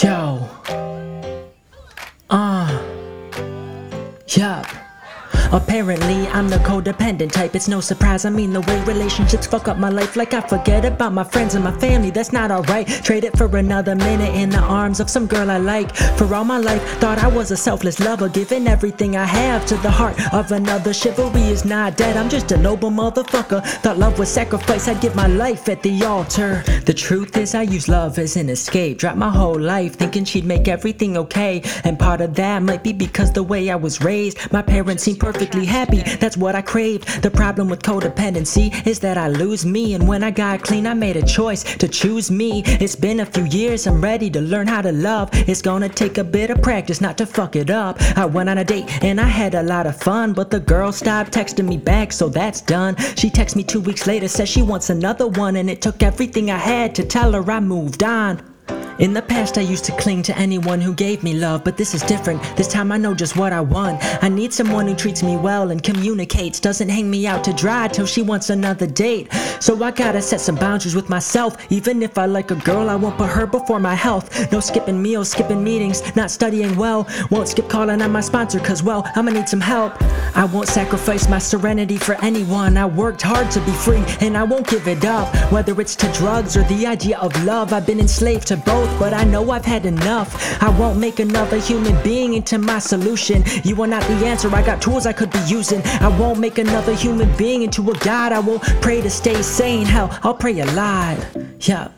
Yo. Uh. Yup. Apparently, I'm the codependent type. It's no surprise. I mean, the way relationships fuck up my life. Like, I forget about my friends and my family. That's not alright. Trade it for another minute in the arms of some girl I like. For all my life, thought I was a selfless lover. Giving everything I have to the heart of another. Chivalry is not dead. I'm just a noble motherfucker. Thought love was sacrifice. I'd give my life at the altar. The truth is, I use love as an escape. Dropped my whole life thinking she'd make everything okay. And part of that might be because the way I was raised. My parents seemed perfectly happy, that's what I craved. The problem with codependency is that I lose me, and when I got clean, I made a choice to choose me. It's been a few years, I'm ready to learn how to love. It's gonna take a bit of practice not to fuck it up. I went on a date and I had a lot of fun, but the girl stopped texting me back, so that's done. She texts me two weeks later, says she wants another one, and it took everything I had to tell her I moved on. In the past, I used to cling to anyone who gave me love, but this is different. This time I know just what I want. I need someone who treats me well and communicates, doesn't hang me out to dry till she wants another date. So I gotta set some boundaries with myself. Even if I like a girl, I won't put her before my health. No skipping meals, skipping meetings, not studying well. Won't skip calling on my sponsor, cause well, I'ma need some help. I won't sacrifice my serenity for anyone. I worked hard to be free, and I won't give it up. Whether it's to drugs or the idea of love, I've been enslaved to both but I know I've had enough. I won't make another human being into my solution. You are not the answer, I got tools I could be using. I won't make another human being into a god. I won't pray to stay sane. Hell, I'll pray alive. Yeah.